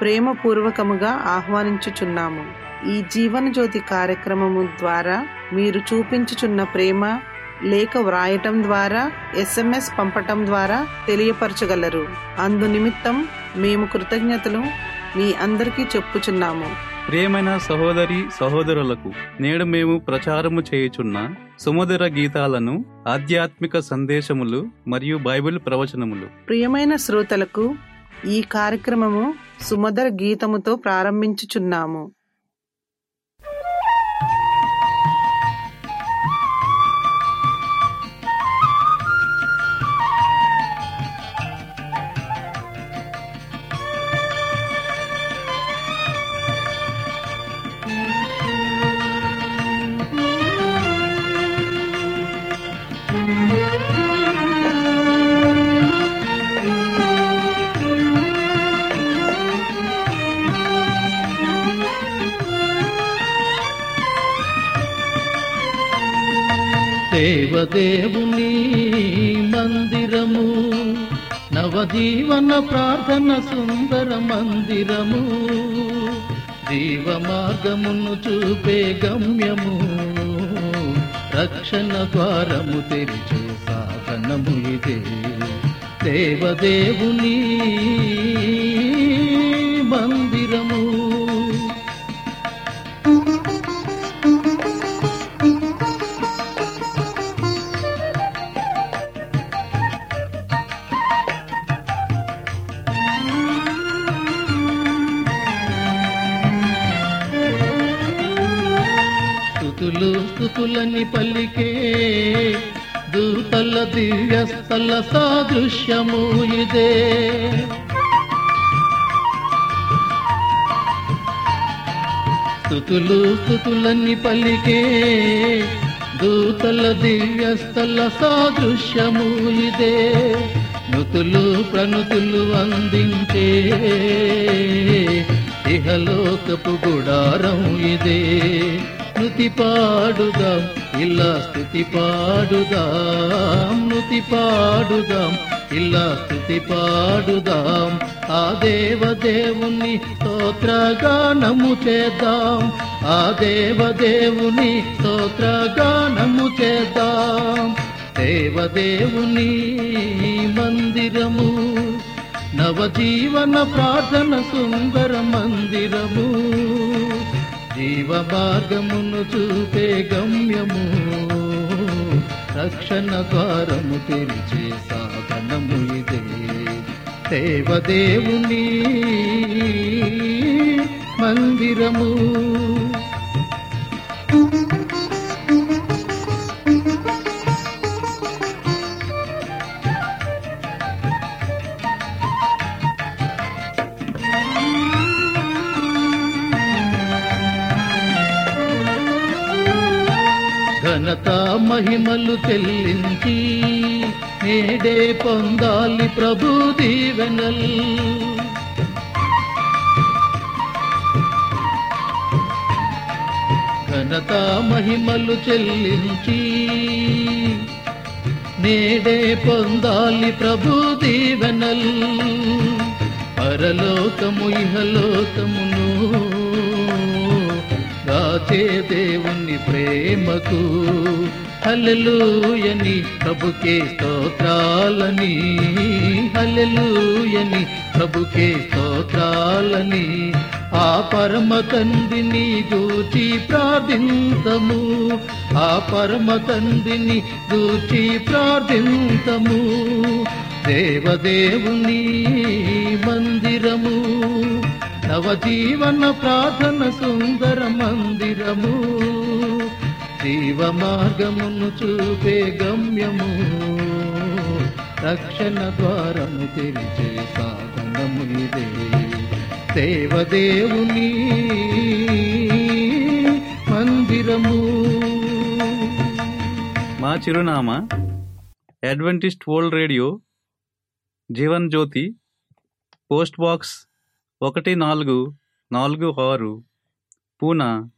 ప్రేమపూర్వకముగా ఆహ్వానించుచున్నాము. ఈ జీవన జ్యోతి కార్యక్రమము ద్వారా మీరు చూపించుచున్న ప్రేమ లేఖ వ్రాయటం ద్వారా ఎస్ఎంఎస్ పంపటం ద్వారా తెలియపరచగలరు. అందు నిమిత్తం మేము కృతజ్ఞతలు మీ అందరికీ చెప్పుచున్నాము. ప్రియమైన సహోదరి సహోదరులకు నేడు మేము ప్రచారము చేయుచున్న సుమధుర గీతాలను ఆధ్యాత్మిక సందేశములు మరియు బైబిల్ ప్రవచనములు. ప్రియమైన శ్రోతలకు ఈ కార్యక్రమము సుమధుర గీతముతో ప్రారంభించుచున్నాము. దేవదేవుని మందిరము నవజీవన ప్రార్థన సుందర మందిరము. జీవ మార్గమును చూపే గమ్యము రక్షణ ద్వారము తెరిచే సాధనము ఇదే. దేవదేవుని మంది స్థుతులని పలికే దూతల దివ్యస్థల సాదృశ్యము ఇదే. స్థుతులు స్థుతులని పలికే దూతల దివ్యస్థల సాదృశ్యము ఇదే. నుతులు ప్రణుతులు అందించే ఇహలోకపు గుడారం ఇదే. స్థుతి పాడుదాం ఇలా స్థుతి పాడుదాం నృతి పాడుదాం ఇలా స్థుతి పాడుదాం. ఆ దేవదేవుని స్తోత్రగానము చేద్దాం ఆ దేవదేవుని స్తోత్రగానము చేద్దాం. దేవదేవుని మందిరము నవజీవన ప్రార్థన సుందర మందిరము జీవ భాగమును చూపే గమ్యము. రక్షణ ద్వారము తెరిచే సాధనము ఇదే. దేవదేవుని మందిరము. మహిమలు చెల్లించి నేడే పొందాలి ప్రభు దీవెనల్. ఘనత మహిమలు చెల్లించి నేడే పొందాలి ప్రభు దీవెనల్. పరలోకము ఇహలోకమును దాచే దేవుని ప్రేమకు హల్లెలూయని ప్రభుకే స్తోత్రాలని హల్లెలూయని ప్రభుకే స్తోత్రాలని. ఆ పరమ తండ్రిని దూచి ప్రార్థింతము ఆ పరమ తండ్రిని దూచి ప్రార్థింతము దేవదేవుని మందిరము నవజీవన ప్రార్థన సుందర మందిరము. జీవ మార్గమును చూపే గమ్యము. రక్షణ ద్వారము తెరిచే సాధనము ఇదే. దేవదేవుని మందిరము. మా చిరునామా Adventist World Radio Jeevan Jyoti post box ఒకటి నాలుగు నాలుగు ఆరు పూనా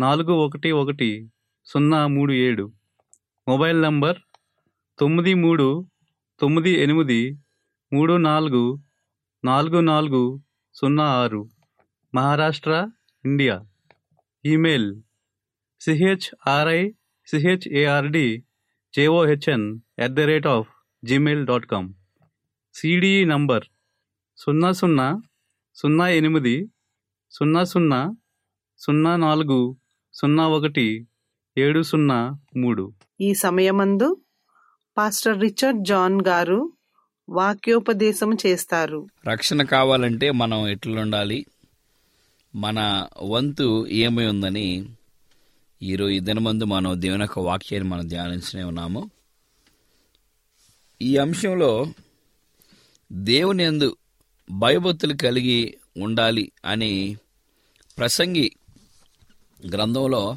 నాలుగు ఒకటి ఒకటి. సున్నా మూడు ఏడు. మొబైల్ నంబర్ తొమ్మిది మూడు తొమ్మిది ఎనిమిది మూడు నాలుగు నాలుగు నాలుగు సున్నా ఆరు. Maharashtra India. Email CHRI CHARD JOHN at the rate of Gmail dot com CDE number సున్నా సున్నా సున్నా ఎనిమిది సున్నా సున్నా సున్నా నాలుగు సున్నా ఒకటి. ఏడు సున్నా మూడు. ఈ సమయమందు పాస్టర్ రిచర్డ్ జాన్ గారు వాక్యోపదేశం చేస్తారు. రక్షణ కావాలంటే మనం ఎట్లుండాలి? మన వంతు ఏమై ఉందని ఈరోజు ఈ దినమందు మనం దేవుని యొక్క వాక్యాన్ని మనం ధ్యానించనే ఉన్నాము. ఈ అంశంలో దేవుని యందు భయభక్తులు కలిగి ఉండాలి అని ప్రసంగి గ్రంథంలో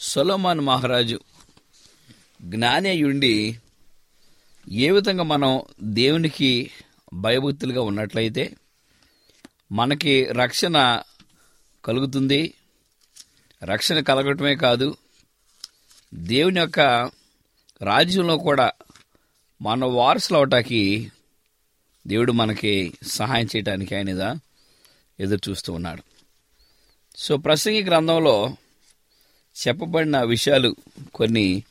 సొలోమాన్ మహారాజు జ్ఞానేయుండి ఏ విధంగా మనం దేవునికి భయభక్తులుగా ఉన్నట్లయితే మనకి రక్షణ కలుగుతుంది. రక్షణ కలగటమే కాదు దేవుని యొక్క రాజ్యంలో కూడా మన వారసులు అవటానికి దేవుడు మనకి సహాయం చేయడానికి ఆయనదా ఎదురు చూస్తూ ఉన్నాడు. సో ప్రసంగి గ్రంథంలో చెప్పబడిన విషయాలు కొన్ని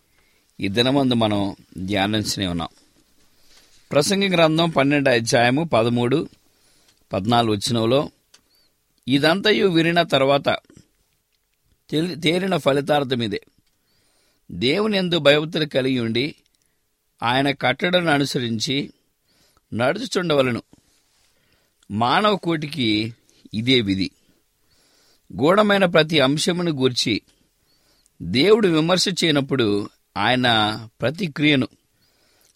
ఈ దినమందు మనం ధ్యానించనే ఉన్నాం. ప్రసంగి గ్రంథం పన్నెండు అధ్యాయము పదమూడు పద్నాలుగు వచ్చినలో ఇదంతయు వినిన తర్వాత తేలిన ఫలితార్థం ఇదే దేవుని ఎందు భయభక్తులు కలిగి ఉండి ఆయన కట్టడను అనుసరించి నడుచుచుండవలను. మానవ కోటికి ఇదే విధి. గూఢమైన ప్రతి అంశమును గూర్చి దేవుడు విమర్శ చేయనప్పుడు ఆయన ప్రతిక్రియను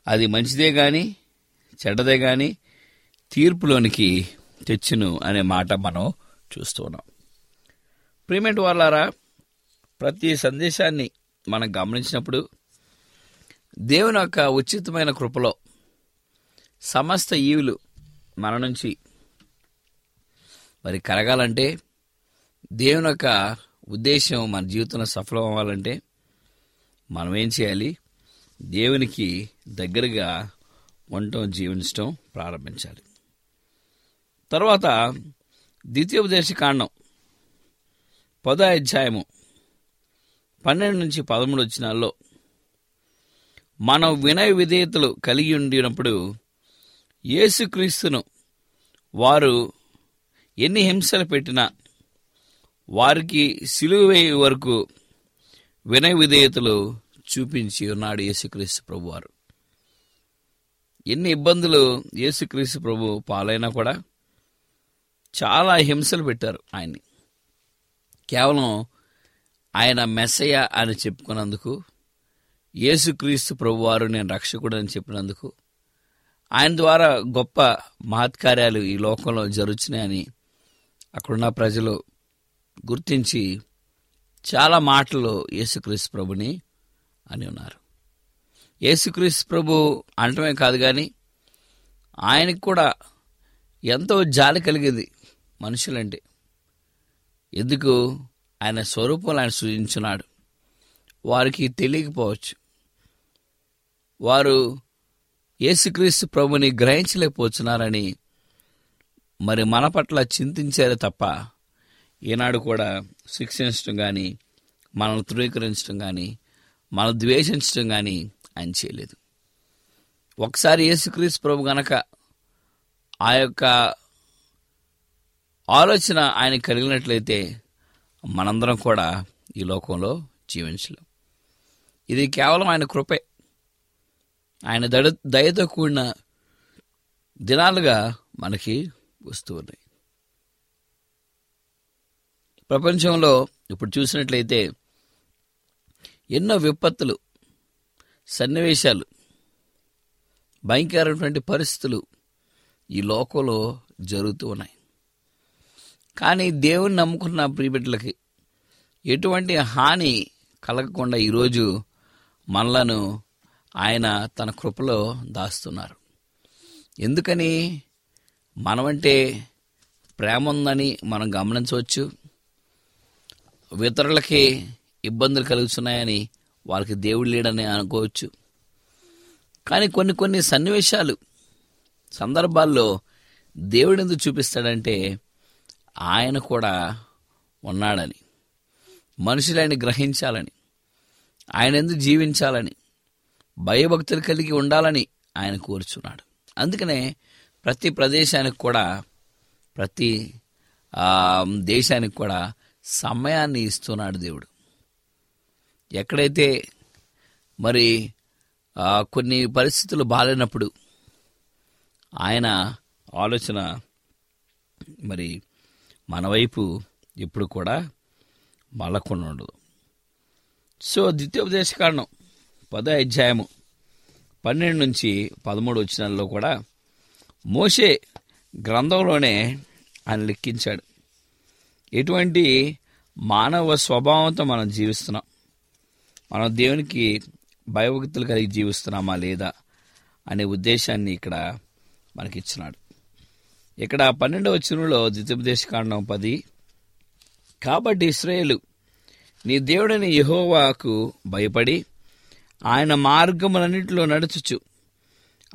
అది మంచిదే గాని చెడ్డదే గాని తీర్పులోనికి తెచ్చును అనే మాట మనం చూస్తున్నాం ఉన్నాం. వాళ్ళారా ప్రతి సందేశాన్ని మనం గమనించినప్పుడు దేవుని యొక్క ఉచితమైన కృపలో సమస్త ఈవులు మన నుంచి మరి కలగాలంటే దేవుని యొక్క ఉద్దేశం మన జీవితంలో సఫలం అవ్వాలంటే మనం ఏం చేయాలి? దేవునికి దగ్గరగా ఉండటం జీవించటం ప్రారంభించాలి. తర్వాత ద్వితీయోపదేశ కాండం పదో అధ్యాయము పన్నెండు నుంచి పదమూడు వచ్చినాల్లో మనం వినయ విధేయతలు కలిగి ఉండినప్పుడు యేసుక్రీస్తును వారు ఎన్ని హింసలు పెట్టినా వారికి సిలువే వరకు వినయ విధేయతలు చూపించి ఉన్నాడు యేసుక్రీస్తు ప్రభువారు. ఎన్ని ఇబ్బందులు యేసుక్రీస్తు ప్రభు పాలైనా కూడా చాలా హింసలు పెట్టారు ఆయన్ని. కేవలం ఆయన మెస్సయ్య అని చెప్పుకున్నందుకు యేసుక్రీస్తు ప్రభువారు నేను రక్షకుడు అని చెప్పినందుకు ఆయన ద్వారా గొప్ప మహత్కార్యాలు ఈ లోకంలో జరుగుతున్నాయని అక్కడున్న ప్రజలు గుర్తించి చాలా మాటలు యేసుక్రీస్తు ప్రభుని అని ఉన్నారు. యేసుక్రీస్తు ప్రభు అనటమే కాదు కానీ ఆయనకు కూడా ఎంతో జాలి కలిగేది మనుషులంటే. ఎందుకు? ఆయన స్వరూపంలో ఆయన సృజించున్నాడు వారికి తెలియకపోవచ్చు. వారు యేసుక్రీస్తు ప్రభుని గ్రహించలేకపోతున్నారని మరి మన పట్ల చింతించారే తప్ప ఈనాడు కూడా శిక్షించడం కానీ మనల్ని ధృవీకరించడం కానీ మనం ద్వేషించడం కానీ ఆయన చేయలేదు. ఒకసారి యేసుక్రీస్ ప్రభు గనక ఆ యొక్క ఆలోచన ఆయన కలిగినట్లయితే మనందరం కూడా ఈ లోకంలో జీవించలేం. ఇది కేవలం ఆయన కృపే. ఆయన దడ దయతో కూడిన దినాలుగా మనకి వస్తూ ఉన్నాయి. ప్రపంచంలో ఇప్పుడు చూసినట్లయితే ఎన్నో విపత్తులు సన్నివేశాలు భయంకరమైనటువంటి పరిస్థితులు ఈ లోకంలో జరుగుతూ ఉన్నాయి. కానీ దేవుని నమ్ముకున్న ప్రియబిడ్డలకి ఎటువంటి హాని కలగకుండా ఈరోజు మనలను ఆయన తన కృపలో దాస్తున్నారు. ఎందుకని? మనమంటే ప్రేమ ఉందని మనం గమనించవచ్చు. ఇతరులకి ఇబ్బందులు కలుగుతున్నాయని వాళ్ళకి దేవుడు లేడని అనుకోవచ్చు. కానీ కొన్ని కొన్ని సన్నివేశాలు సందర్భాల్లో దేవుడు ఎందుకు చూపిస్తాడంటే ఆయన కూడా ఉన్నాడని మనుషులని గ్రహించాలని ఆయన ఎందుకు జీవించాలని భయభక్తులు కలిగి ఉండాలని ఆయన కోరుచున్నాడు. అందుకనే ప్రతి ప్రదేశానికి కూడా ప్రతి దేశానికి కూడా సమయాన్ని ఇస్తున్నాడు దేవుడు. ఎక్కడైతే మరి కొన్ని పరిస్థితులు బాగాలేనప్పుడు ఆయన ఆలోచన మరి మన వైపు ఎప్పుడు కూడా మళ్ళకుండా ఉండదు సో ద్వితీయోపదేశ కారణం పదో అధ్యాయము పన్నెండు నుంచి పదమూడు వచ్చినాల్లో కూడా మోషే గ్రంథంలోనే ఆయన లెక్కించాడు. ఎటువంటి మానవ స్వభావంతో మనం జీవిస్తున్నాం. మనం దేవునికి భయభక్తులు కలిగి జీవిస్తున్నామా లేదా అనే ఉద్దేశాన్ని ఇక్కడ మనకిచ్చినాడు. ఇక్కడ పన్నెండవ చిరులో ద్వితీయోపదేశ కాండం పది కాబట్టి ఇస్రాయేలు నీ దేవుడని యహోవాకు భయపడి ఆయన మార్గములన్నింటిలో నడుచుచు.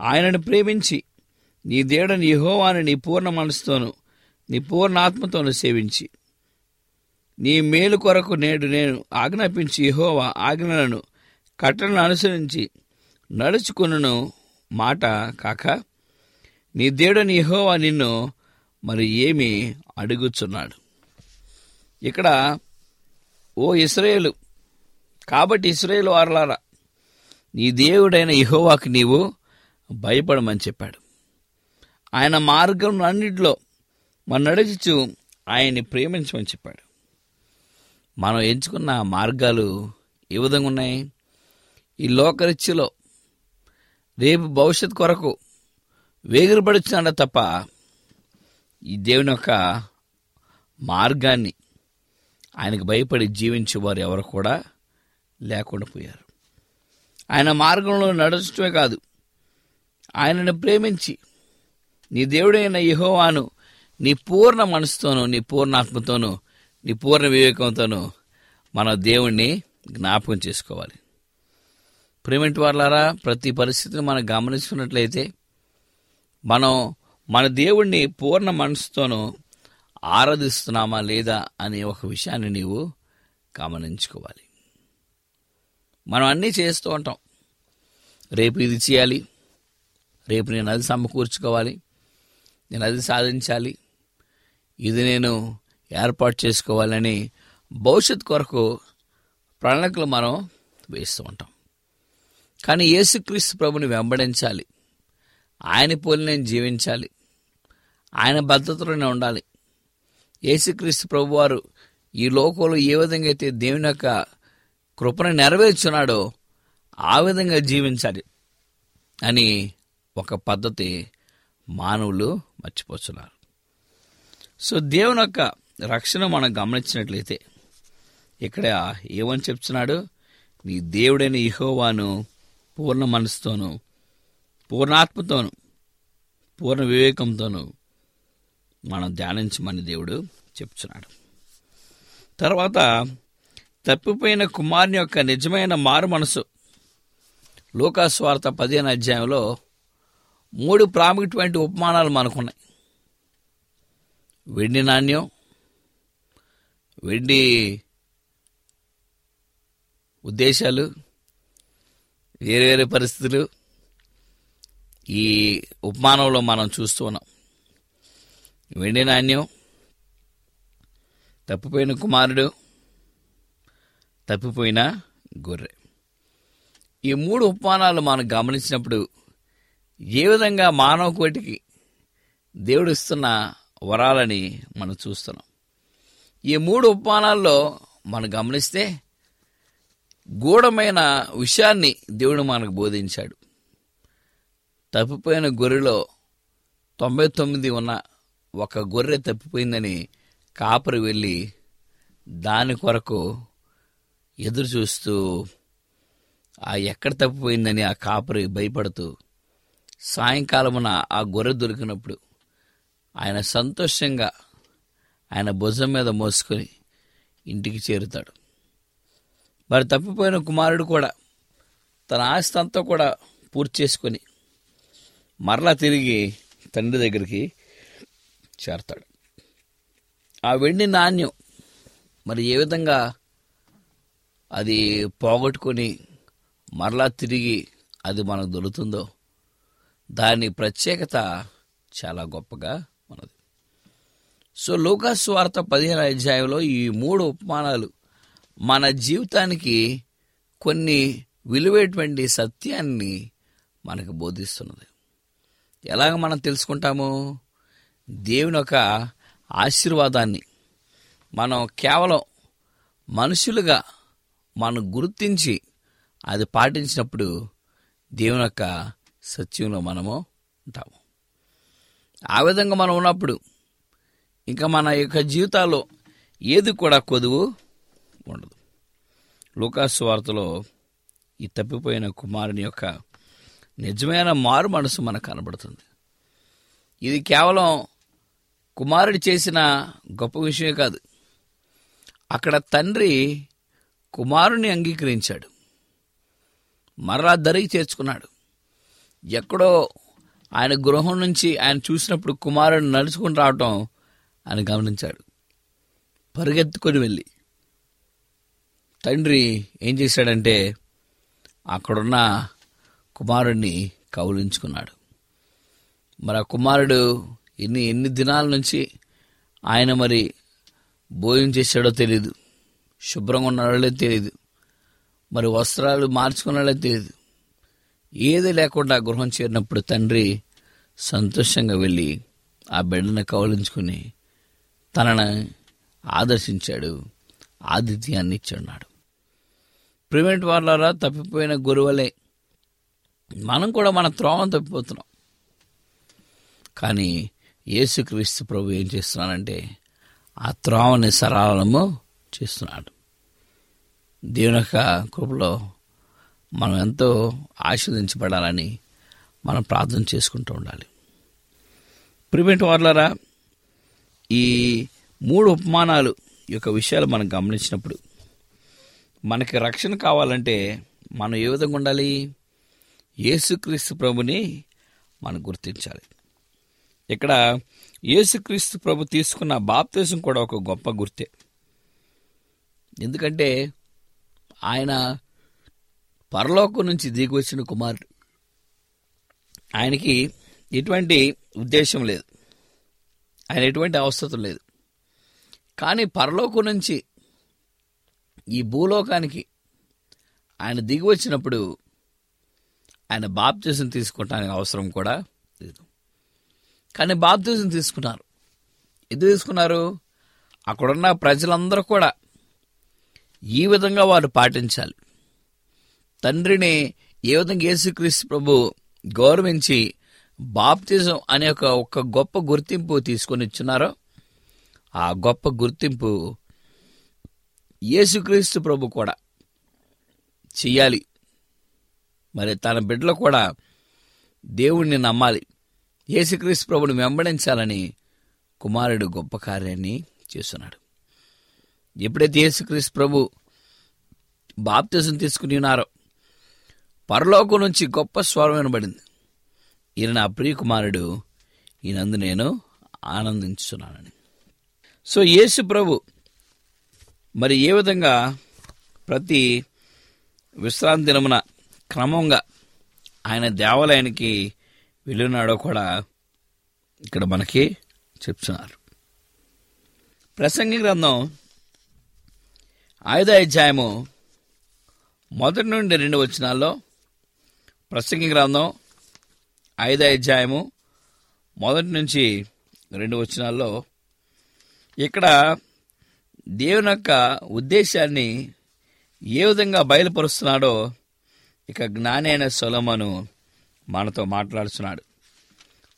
ఆయనను ప్రేమించి నీ దేవుడని యహోవాని నీ పూర్ణ మనసుతోను నీ పూర్ణ ఆత్మతోను సేవించి. నీ మేలు కొరకు నేడు నేను ఆజ్ఞాపించి యహోవా ఆజ్ఞలను కట్టలను అనుసరించి నడుచుకును మాట కాక నీ దేవుడని యహోవా నిన్ను మరి ఏమి అడుగుచున్నాడు. ఇక్కడ ఓ ఇస్రాయేలు కాబట్టి ఇస్రాయేల్ వారలారా నీ దేవుడైన యహోవాకి నీవు భయపడమని చెప్పాడు. ఆయన మార్గం అన్నింటిలో మన నడుచుచు ఆయన్ని ప్రేమించమని చెప్పాడు. మనం ఎంచుకున్న మార్గాలు ఏ విధంగా ఉన్నాయి? ఈ లోకరీత్యలో రేపు భవిష్యత్ కొరకు వేగిరపడుచున్నాడ తప్ప ఈ దేవుని యొక్క మార్గాన్ని ఆయనకు భయపడి జీవించే వారు ఎవరు కూడా లేకుండా పోయారు. ఆయన మార్గంలో నడచటమే కాదు ఆయనను ప్రేమించి నీ దేవుడైన యహోవాను నీ పూర్ణ మనసుతోనూ నీ పూర్ణాత్మతోనూ నీ పూర్ణ వివేకంతోనూ మన దేవుణ్ణి జ్ఞాపకం చేసుకోవాలి. ప్రేమింటి వాళ్ళారా ప్రతి పరిస్థితిని మనం గమనించుకున్నట్లయితే మనం మన దేవుణ్ణి పూర్ణ మనసుతోనూ ఆరాధిస్తున్నామా లేదా అనే ఒక విషయాన్ని నీవు గమనించుకోవాలి. మనం అన్నీ చేస్తూ ఉంటాం. రేపు ఇది చేయాలి. రేపు నేను అది సమకూర్చుకోవాలి. నేను అది సాధించాలి. ఇది నేను ఏర్పాటు చేసుకోవాలని భవిష్యత్ కొరకు ప్రణాళికలు మనం వేస్తూ ఉంటాం. కానీ యేసుక్రీస్తు ప్రభుని వెంబడించాలి. ఆయన పోలి నేను జీవించాలి. ఆయన భద్రతలోనే ఉండాలి. యేసుక్రీస్తు ప్రభువారు ఈ లోకంలో ఏ విధంగా అయితే దేవుని యొక్క కృపను నెరవేర్చున్నాడో ఆ విధంగా జీవించాలి అని ఒక పద్ధతి మానవులు మర్చిపోతున్నారు. సో దేవుని యొక్క రక్షణ మనం గమనించినట్లయితే ఇక్కడ ఏమని చెప్తున్నాడు? నీ దేవుడైన ఇహోవాను పూర్ణ మనసుతోనూ పూర్ణాత్మతోనూ పూర్ణ వివేకంతోనూ మనం ధ్యానించమని దేవుడు చెప్తున్నాడు. తర్వాత తప్పిపోయిన కుమారుని యొక్క నిజమైన మారు మనసు లోకాస్వార్త పదిహేను అధ్యాయంలో మూడు ప్రాముఖ్యమైన ఉపమానాలు మనకున్నాయి. వెండి నాణ్యం వెండి ఉద్దేశాలు వేరే వేరే పరిస్థితులు ఈ ఉపమానంలో మనం చూస్తూ ఉన్నాం. వెండి నాణ్యం తప్పిపోయిన కుమారుడు తప్పిపోయిన గొర్రె. ఈ మూడు ఉపమానాలు మనం గమనించినప్పుడు ఏ విధంగా మానవ కోటికి దేవుడు ఇస్తున్న వరాలని మనం చూస్తున్నాం. ఈ మూడు ఉపమానాల్లో మనం గమనిస్తే గూఢమైన విషయాన్ని దేవుడు మనకు బోధించాడు. తప్పిపోయిన గొర్రెలో తొంభై తొమ్మిది ఉన్న ఒక గొర్రె తప్పిపోయిందని కాపరి వెళ్ళి దాని కొరకు ఎదురు చూస్తూ ఆ ఎక్కడ తప్పిపోయిందని ఆ కాపరి భయపడుతూ సాయంకాలమున ఆ గొర్రె దొరికినప్పుడు ఆయన సంతోషంగా ఆయన భుజం మీద మోసుకొని ఇంటికి చేరుతాడు. మరి తప్పిపోయిన కుమారుడు కూడా తన ఆస్తి అంతా కూడా పూర్తి చేసుకొని మరలా తిరిగి తండ్రి దగ్గరికి చేరతాడు. ఆ వెండి నాణ్యం మరి ఏ విధంగా అది పోగొట్టుకొని మరలా తిరిగి అది మనకు దొరుకుతుందో దాని ప్రత్యేకత చాలా గొప్పగా సో లోకాస్వార్త పదిహేను అధ్యాయంలో ఈ మూడు ఉపమానాలు మన జీవితానికి కొన్ని విలువైనటువంటి సత్యాన్ని మనకు బోధిస్తున్నది. ఎలాగ మనం తెలుసుకుంటాము? దేవుని యొక్క ఆశీర్వాదాన్ని. మనం కేవలం మనుషులుగా మనం గుర్తించి అది పాటించినప్పుడు దేవుని యొక్క సత్యంలో మనము ఉంటాము. ఆ విధంగా మనం ఉన్నప్పుడు ఇంకా మన యొక్క జీవితాల్లో ఏది కూడా కొదువు ఉండదు. లూకాసు వార్తలో ఈ తప్పిపోయిన కుమారుని యొక్క నిజమైన మారు మనసు మనకు కనబడుతుంది. ఇది కేవలం కుమారుడు చేసిన గొప్ప విషయమే కాదు. అక్కడ తండ్రి కుమారుని అంగీకరించాడు. మరలా దరికి చేర్చుకున్నాడు. ఎక్కడో ఆయన గృహం నుంచి ఆయన చూసినప్పుడు కుమారుడు నడుచుకుని రావటం అని గమనించాడు. పరిగెత్తుకొని వెళ్ళి తండ్రి ఏం చేశాడంటే అక్కడున్న కుమారుడిని కౌలించుకున్నాడు మరి ఆ కుమారుడు ఎన్ని ఎన్ని దినాల నుంచి ఆయన మరి భోజనం చేశాడో తెలియదు శుభ్రంగా ఉన్నాడో తెలియదు మరి వస్త్రాలు మార్చుకున్నాడో తెలియదు ఏది లేకుండా గృహం చేరినప్పుడు తండ్రి సంతోషంగా వెళ్ళి ఆ బిడ్డను కౌలించుకుని తనను ఆదర్శించాడు ఆతిథ్యాన్ని ఇచ్చాడు. ప్రివెంట్ వార్లరా తప్పిపోయిన గురువలే మనం కూడా మన త్రోవం తప్పిపోతున్నాం. కానీ యేసుక్రీస్తు ప్రభు ఏం చేస్తున్నానంటే ఆ త్రోవని సరళము చేస్తున్నాడు. దేవుని యొక్క కృపలో మనం ఎంతో ఆశీర్వదించబడాలని మనం ప్రార్థన చేసుకుంటూ ఉండాలి. ప్రివెంట్ వార్లరా ఈ మూడు ఉపమానాలు ఈ యొక్క విషయాలు మనం గమనించినప్పుడు మనకి రక్షణ కావాలంటే మనం ఏ విధంగా ఉండాలి? యేసుక్రీస్తు ప్రభుని మనం గుర్తించాలి. ఇక్కడ యేసుక్రీస్తు ప్రభు తీసుకున్న బాప్తీసం కూడా ఒక గొప్ప గుర్తే. ఎందుకంటే ఆయన పరలోకం నుంచి దిగి వచ్చిన కుమారుడు. ఆయనకి ఎటువంటి ఉద్దేశం లేదు. ఆయన ఎటువంటి అవసరం లేదు. కానీ పరలోకం నుంచి ఈ భూలోకానికి ఆయన దిగి వచ్చినప్పుడు ఆయన బాప్తీసం తీసుకోవటానికి అవసరం కూడా లేదు. కానీ బాప్తీసం తీసుకున్నారు. ఎందుకు తీసుకున్నారు? అక్కడున్న ప్రజలందరూ కూడా ఈ విధంగా వారు పాటించాలి. తండ్రిని ఏ విధంగా యేసుక్రీస్తు ప్రభు గౌరవించి బాప్తిజం అనే ఒక ఒక గొప్ప గుర్తింపు తీసుకొని ఇచ్చున్నారో ఆ గొప్ప గుర్తింపు యేసుక్రీస్తు ప్రభు కూడా చెయ్యాలి. మరి తన బిడ్డలు కూడా దేవుణ్ణి నమ్మాలి. యేసుక్రీస్తు ప్రభుని వెంబడించాలని కుమారుడు గొప్ప కార్యాన్ని చేస్తున్నాడు. ఎప్పుడైతే యేసుక్రీస్తు ప్రభు బాప్తిజం తీసుకుని ఉన్నారో పరలోకం నుంచి గొప్ప స్వరం వినబడింది. ఈయన నా ప్రియకుమారుడు. ఈయనందు నేను ఆనందించుతున్నానని సో యేసు ప్రభు మరి ఏ విధంగా ప్రతి విశ్రాంతి దినమున క్రమంగా ఆయన దేవాలయానికి వెళ్ళినాడో కూడా ఇక్కడ మనకి చెప్తున్నారు. ప్రసంగి గ్రంథం ఐదో అధ్యాయము మొదటి నుండి రెండు వచనాల్లో ప్రసంగి గ్రంథం ఐదో అధ్యాయము మొదటి నుంచి రెండు వచనాల్లో ఇక్కడ దేవుని యొక్క ఉద్దేశాన్ని ఏ విధంగా బయలుపరుస్తున్నాడో ఇక జ్ఞాని అయిన సొలమను మనతో మాట్లాడుతున్నాడు.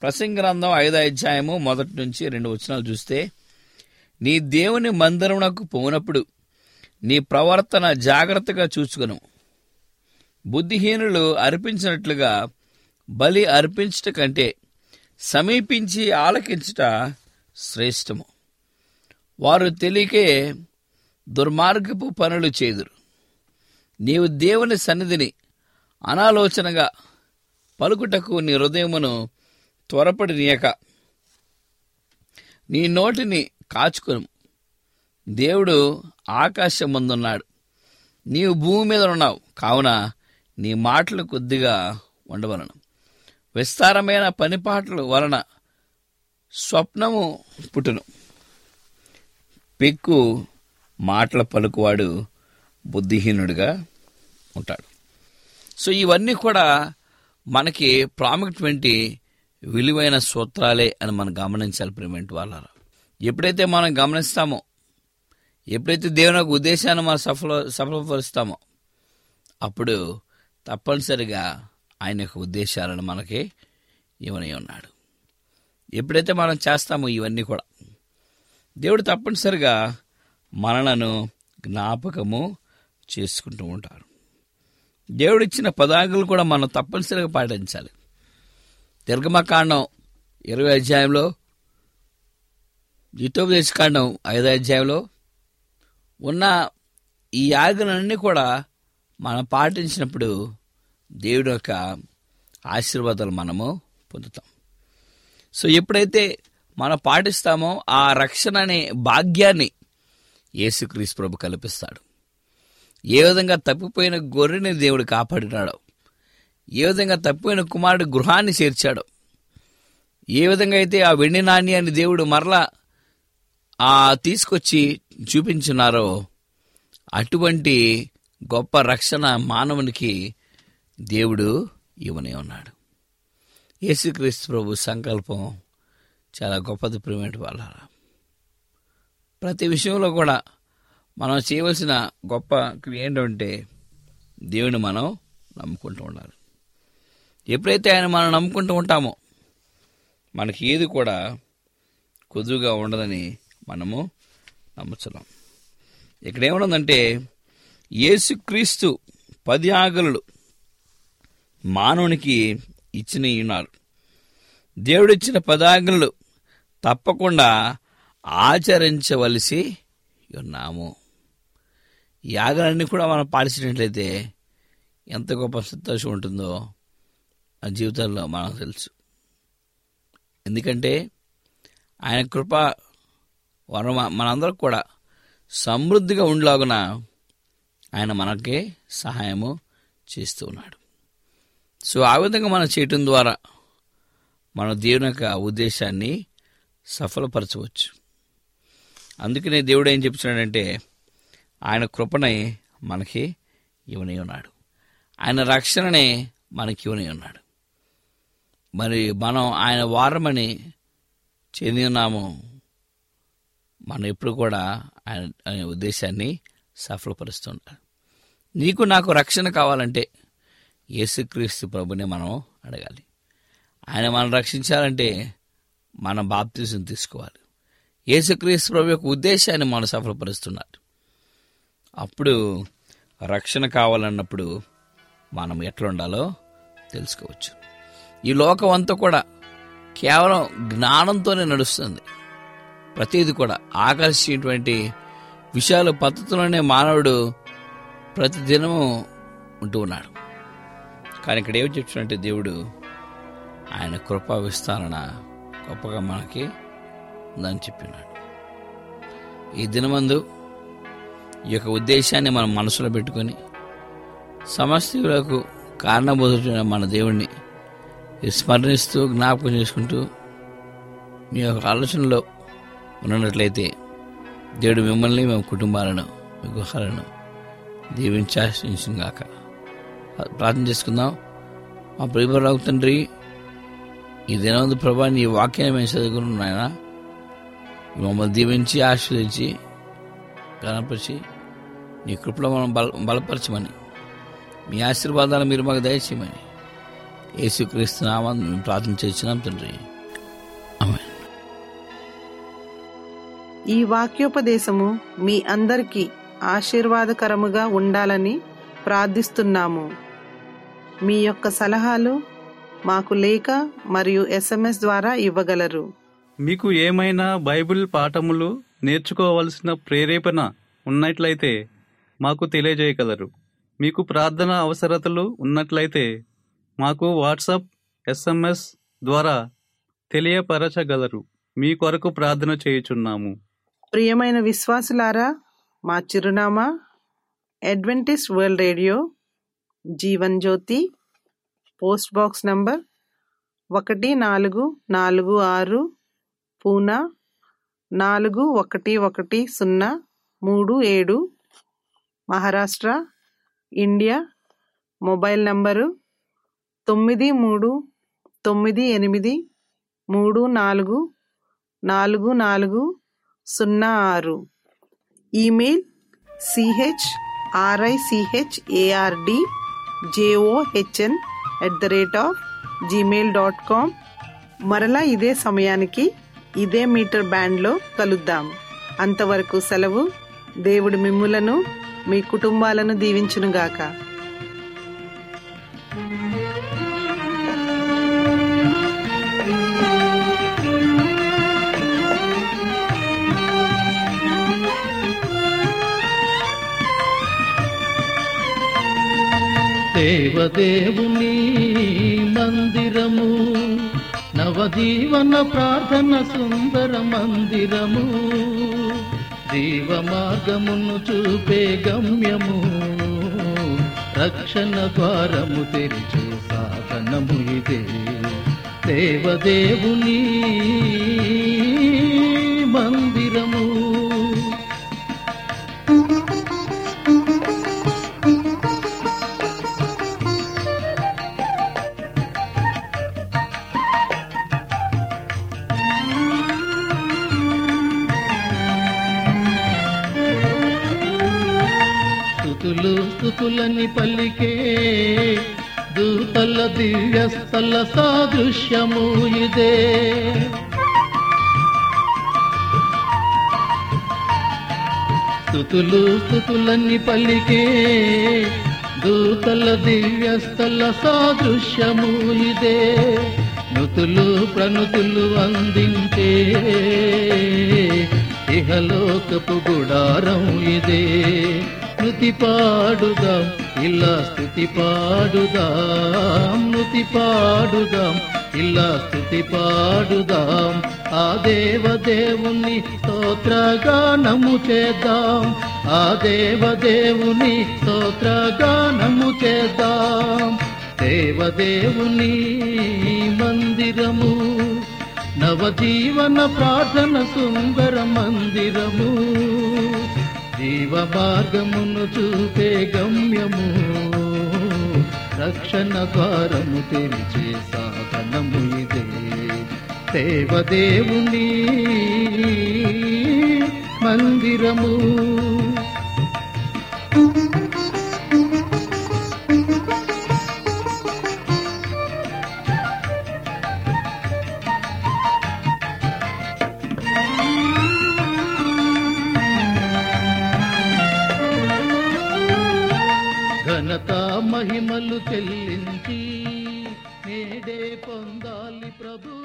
ప్రసంగ గ్రంథం ఐదో అధ్యాయము మొదటి నుంచి రెండు వచనాలు చూస్తే నీ దేవుని మందిరమునకు పోనప్పుడు నీ ప్రవర్తన జాగ్రత్తగా చూసుకును బుద్ధిహీనులు అర్పించినట్లుగా బలి అర్పించుట కంటే సమీపించి ఆలకించుట శ్రేష్టము. వారు తెలియకే దుర్మార్గపు పనులు చేదురు. నీవు దేవుని సన్నిధిని అనాలోచనగా పలుకుటకు నీ హృదయమును త్వరపడి నీయక. నీ నోటిని కాచుకును. దేవుడు ఆకాశం ముందున్నాడు నీవు భూమి మీద ఉన్నావు కావున నీ మాటలు కొద్దిగా ఉండవలను విస్తారమైన పనిపాట్ల వలన స్వప్నము పుట్టును. పెక్కు మాటల పలుకువాడు బుద్ధిహీనుడిగా ఉంటాడు. సో ఇవన్నీ కూడా మనకి ప్రాముఖ్యటువంటి విలువైన సూత్రాలే అని మనం గమనించాలి ప్రిమెంట్ వాళ్ళ ఎప్పుడైతే మనం గమనిస్తామో ఎప్పుడైతే దేవుని యొక్క ఉద్దేశాన్ని మనం సఫల సఫలపరుస్తామో అప్పుడు తప్పనిసరిగా ఆయన యొక్క ఉద్దేశాలను మనకి ఇవని ఉన్నాడు. ఎప్పుడైతే మనం చేస్తామో ఇవన్నీ కూడా. దేవుడు తప్పనిసరిగా మనలను జ్ఞాపకము చేసుకుంటూ ఉంటారు దేవుడిచ్చిన పదాకులు కూడా మనం తప్పనిసరిగా పాటించాలి. నిర్గమకాండం ఇరవై అధ్యాయంలో యుతోపదేశకాండం ఐదో అధ్యాయంలో ఉన్న ఈ ఆజ్ఞలన్నీ కూడా మనం పాటించినప్పుడు దేవుడు యొక్క ఆశీర్వాదాలు మనము పొందుతాం. సో ఎప్పుడైతే మనం పాటిస్తామో ఆ రక్షణ అనే భాగ్యాన్ని యేసుక్రీస్ ప్రభు కల్పిస్తాడు. ఏ విధంగా తప్పిపోయిన గొర్రెని దేవుడు కాపాడినాడో ఏ విధంగా తప్పిపోయిన కుమారుడు గృహాన్ని చేర్చాడో ఏ విధంగా అయితే ఆ వెండి నాణ్యాన్ని దేవుడు మరలా ఆ తీసుకొచ్చి చూపించున్నారో అటువంటి గొప్ప రక్షణ మానవునికి దేవుడు ఇవనే ఉన్నాడు. యేసుక్రీస్తు ప్రభు సంకల్పం చాలా గొప్పది ప్రేమేంటి వాళ్ళ ప్రతి విషయంలో కూడా మనం చేయవలసిన గొప్ప ఏంటంటే దేవుని మనం నమ్ముకుంటూ ఉండాలి. ఎప్పుడైతే ఆయన మనం నమ్ముకుంటూ ఉంటామో మనకి ఏది కూడా కుదురుగా ఉండదని మనము నమ్ముతున్నాం. ఇక్కడేమనుందంటే యేసుక్రీస్తు పది ఆగలు మానవునికి ఇచ్చిన ఉన్నారు దేవుడిచ్చిన పదాజ్ఞలు తప్పకుండా ఆచరించవలసి ఉన్నాము. యాగాన్ని కూడా మనం పాటించినట్లయితే ఎంత గొప్ప సంతోషం ఉంటుందో ఆ జీవితంలో మనకు తెలుసు. ఎందుకంటే ఆయన కృప వరం మనందరం కూడా సమృద్ధిగా ఉండలాగున ఆయన మనకి సహాయము చేస్తూ ఉన్నాడు. సో ఆ విధంగా మనం చేయటం ద్వారా మన దేవుని యొక్క ఉద్దేశాన్ని సఫలపరచవచ్చు. అందుకనే దేవుడు ఏం చెప్తున్నాడంటే ఆయన కృపనే మనకి ఇవని ఉన్నాడు. ఆయన రక్షణనే మనకి ఇవని ఉన్నాడు. మరి మనం ఆయన వారమని చెంది ఉన్నాము మనం ఎప్పుడు కూడా ఆయన ఆయన ఉద్దేశాన్ని సఫలపరుస్తుంటారు నీకు నాకు రక్షణ కావాలంటే యేసుక్రీస్తు ప్రభుని మనం అడగాలి. ఆయన మనం రక్షించాలంటే మన బాప్తీసం తీసుకోవాలి. యేసుక్రీస్తు ప్రభు యొక్క ఉద్దేశాన్ని మనం సఫలపరుస్తున్నారు. అప్పుడు రక్షణ కావాలన్నప్పుడు మనం ఎట్లా ఉండాలో తెలుసుకోవచ్చు. ఈ లోకం అంతా కూడా కేవలం జ్ఞానంతోనే నడుస్తుంది. ప్రతిది కూడా ఆకర్షించేటువంటి విషయాలు పద్ధతిలోనే మానవుడు ప్రతిదినము ఉంటూ ఉన్నాడు. కానీ ఇక్కడ ఏమి చెప్తున్నట్టే దేవుడు ఆయన కృపా విస్తారణ గొప్పగా మనకి ఉందని చెప్పినాడు. ఈ దినమందు ఈ యొక్క ఉద్దేశాన్ని మనం మనసులో పెట్టుకొని సమస్తలకు కారణబోతున్న మన దేవుణ్ణి స్మరణిస్తూ జ్ఞాపకం చేసుకుంటూ మీ యొక్క ఆలోచనలో ఉన్నట్లయితే దేవుడు మిమ్మల్ని మేము కుటుంబాలను మీ గుహాలను దీవించాశించిన గాక ప్రార్థన చేసుకుందాం. మా ప్రియరావు తండ్రి ఈ దినవంతు ప్రభా నీ వాక్యాన్ని మేము చదువుకున్నాయన మమ్మల్ని దీవించి ఆశీర్వదించి కనపరిచి నీ కృపలో మనం బల బలపరచమని మీ ఆశీర్వాదాలు మీరు మాకు దయచేయమని యేసుక్రీస్తున్నామని మేము ప్రార్థన చేసినాం తండ్రి. ఈ వాక్యోపదేశము మీ అందరికీ ఆశీర్వాదకరముగా ఉండాలని ప్రార్థిస్తున్నాము. మీ యొక్క సలహాలు మాకు లేఖ మరియు ఎస్ఎంఎస్ ద్వారా ఇవ్వగలరు. మీకు ఏమైనా బైబిల్ పాఠములు నేర్చుకోవలసిన ప్రేరేపణ ఉన్నట్లయితే మాకు తెలియజేయగలరు. మీకు ప్రార్థన అవసరతలు ఉన్నట్లయితే మాకు వాట్సాప్ ఎస్ఎంఎస్ ద్వారా తెలియపరచగలరు. మీ కొరకు ప్రార్థన చేయుచున్నాము. ప్రియమైన విశ్వాసులారా మా చిరునామా Adventist World Radio Jeevan Jyoti post box number ఒకటి నాలుగు నాలుగు ఆరు పూనా నాలుగు ఒకటి ఒకటి సున్నా మూడు ఏడు మహారాష్ట్ర ఇండియా మొబైల్ నంబరు తొమ్మిది మూడు తొమ్మిది ఎనిమిది మూడు నాలుగు నాలుగు నాలుగు సున్నా ఆరు. Email CH RICHARD JOHN at the rate of Gmail dot com మరలా ఇదే సమయానికి ఇదే మీటర్ బ్యాండ్లో కలుద్దాం. అంతవరకు సెలవు. దేవుడు మిమ్ములను మీ కుటుంబాలను దీవించునుగాక. దేవదేవుని మందిరము నవజీవన ప్రార్థన సుందర మందిరము. జీవ మార్గమును చూపే గమ్యము రక్షణ ద్వారము తెరిచే సాధనము ఇదే. దేవదేవుని మందిరము స్థుతులని పలికే దూతల దివ్యస్థల సాదృశ్యము ఇదే. స్థుతులు స్థుతులని పలికే దూతల దివ్యస్థల సాదృశ్యము ఇదే. నుతులు ప్రణుతులు అందించే ఇహలోకపు గుడారం ఇదే. నుతి పాడుదాం ఇలా స్థుతి పాడుదాం నుతి పాడుదాం ఇలా స్థుతి పాడుదాం. ఆ దేవదేవుని స్తోత్రగానము చేద్దాం ఆ దేవదేవుని స్తోత్రగానము చేద్దాం. దేవదేవుని మందిరము నవజీవన ప్రార్థన సుందర మందిరము జీవ మార్గమును చూపే గమ్యము. రక్షణ ద్వారము తెరిచే సాధనము ఇదే. దేవదేవుని మందిరము. మహిమలు చెల్లించి నేడే పొందాలి ప్రభు.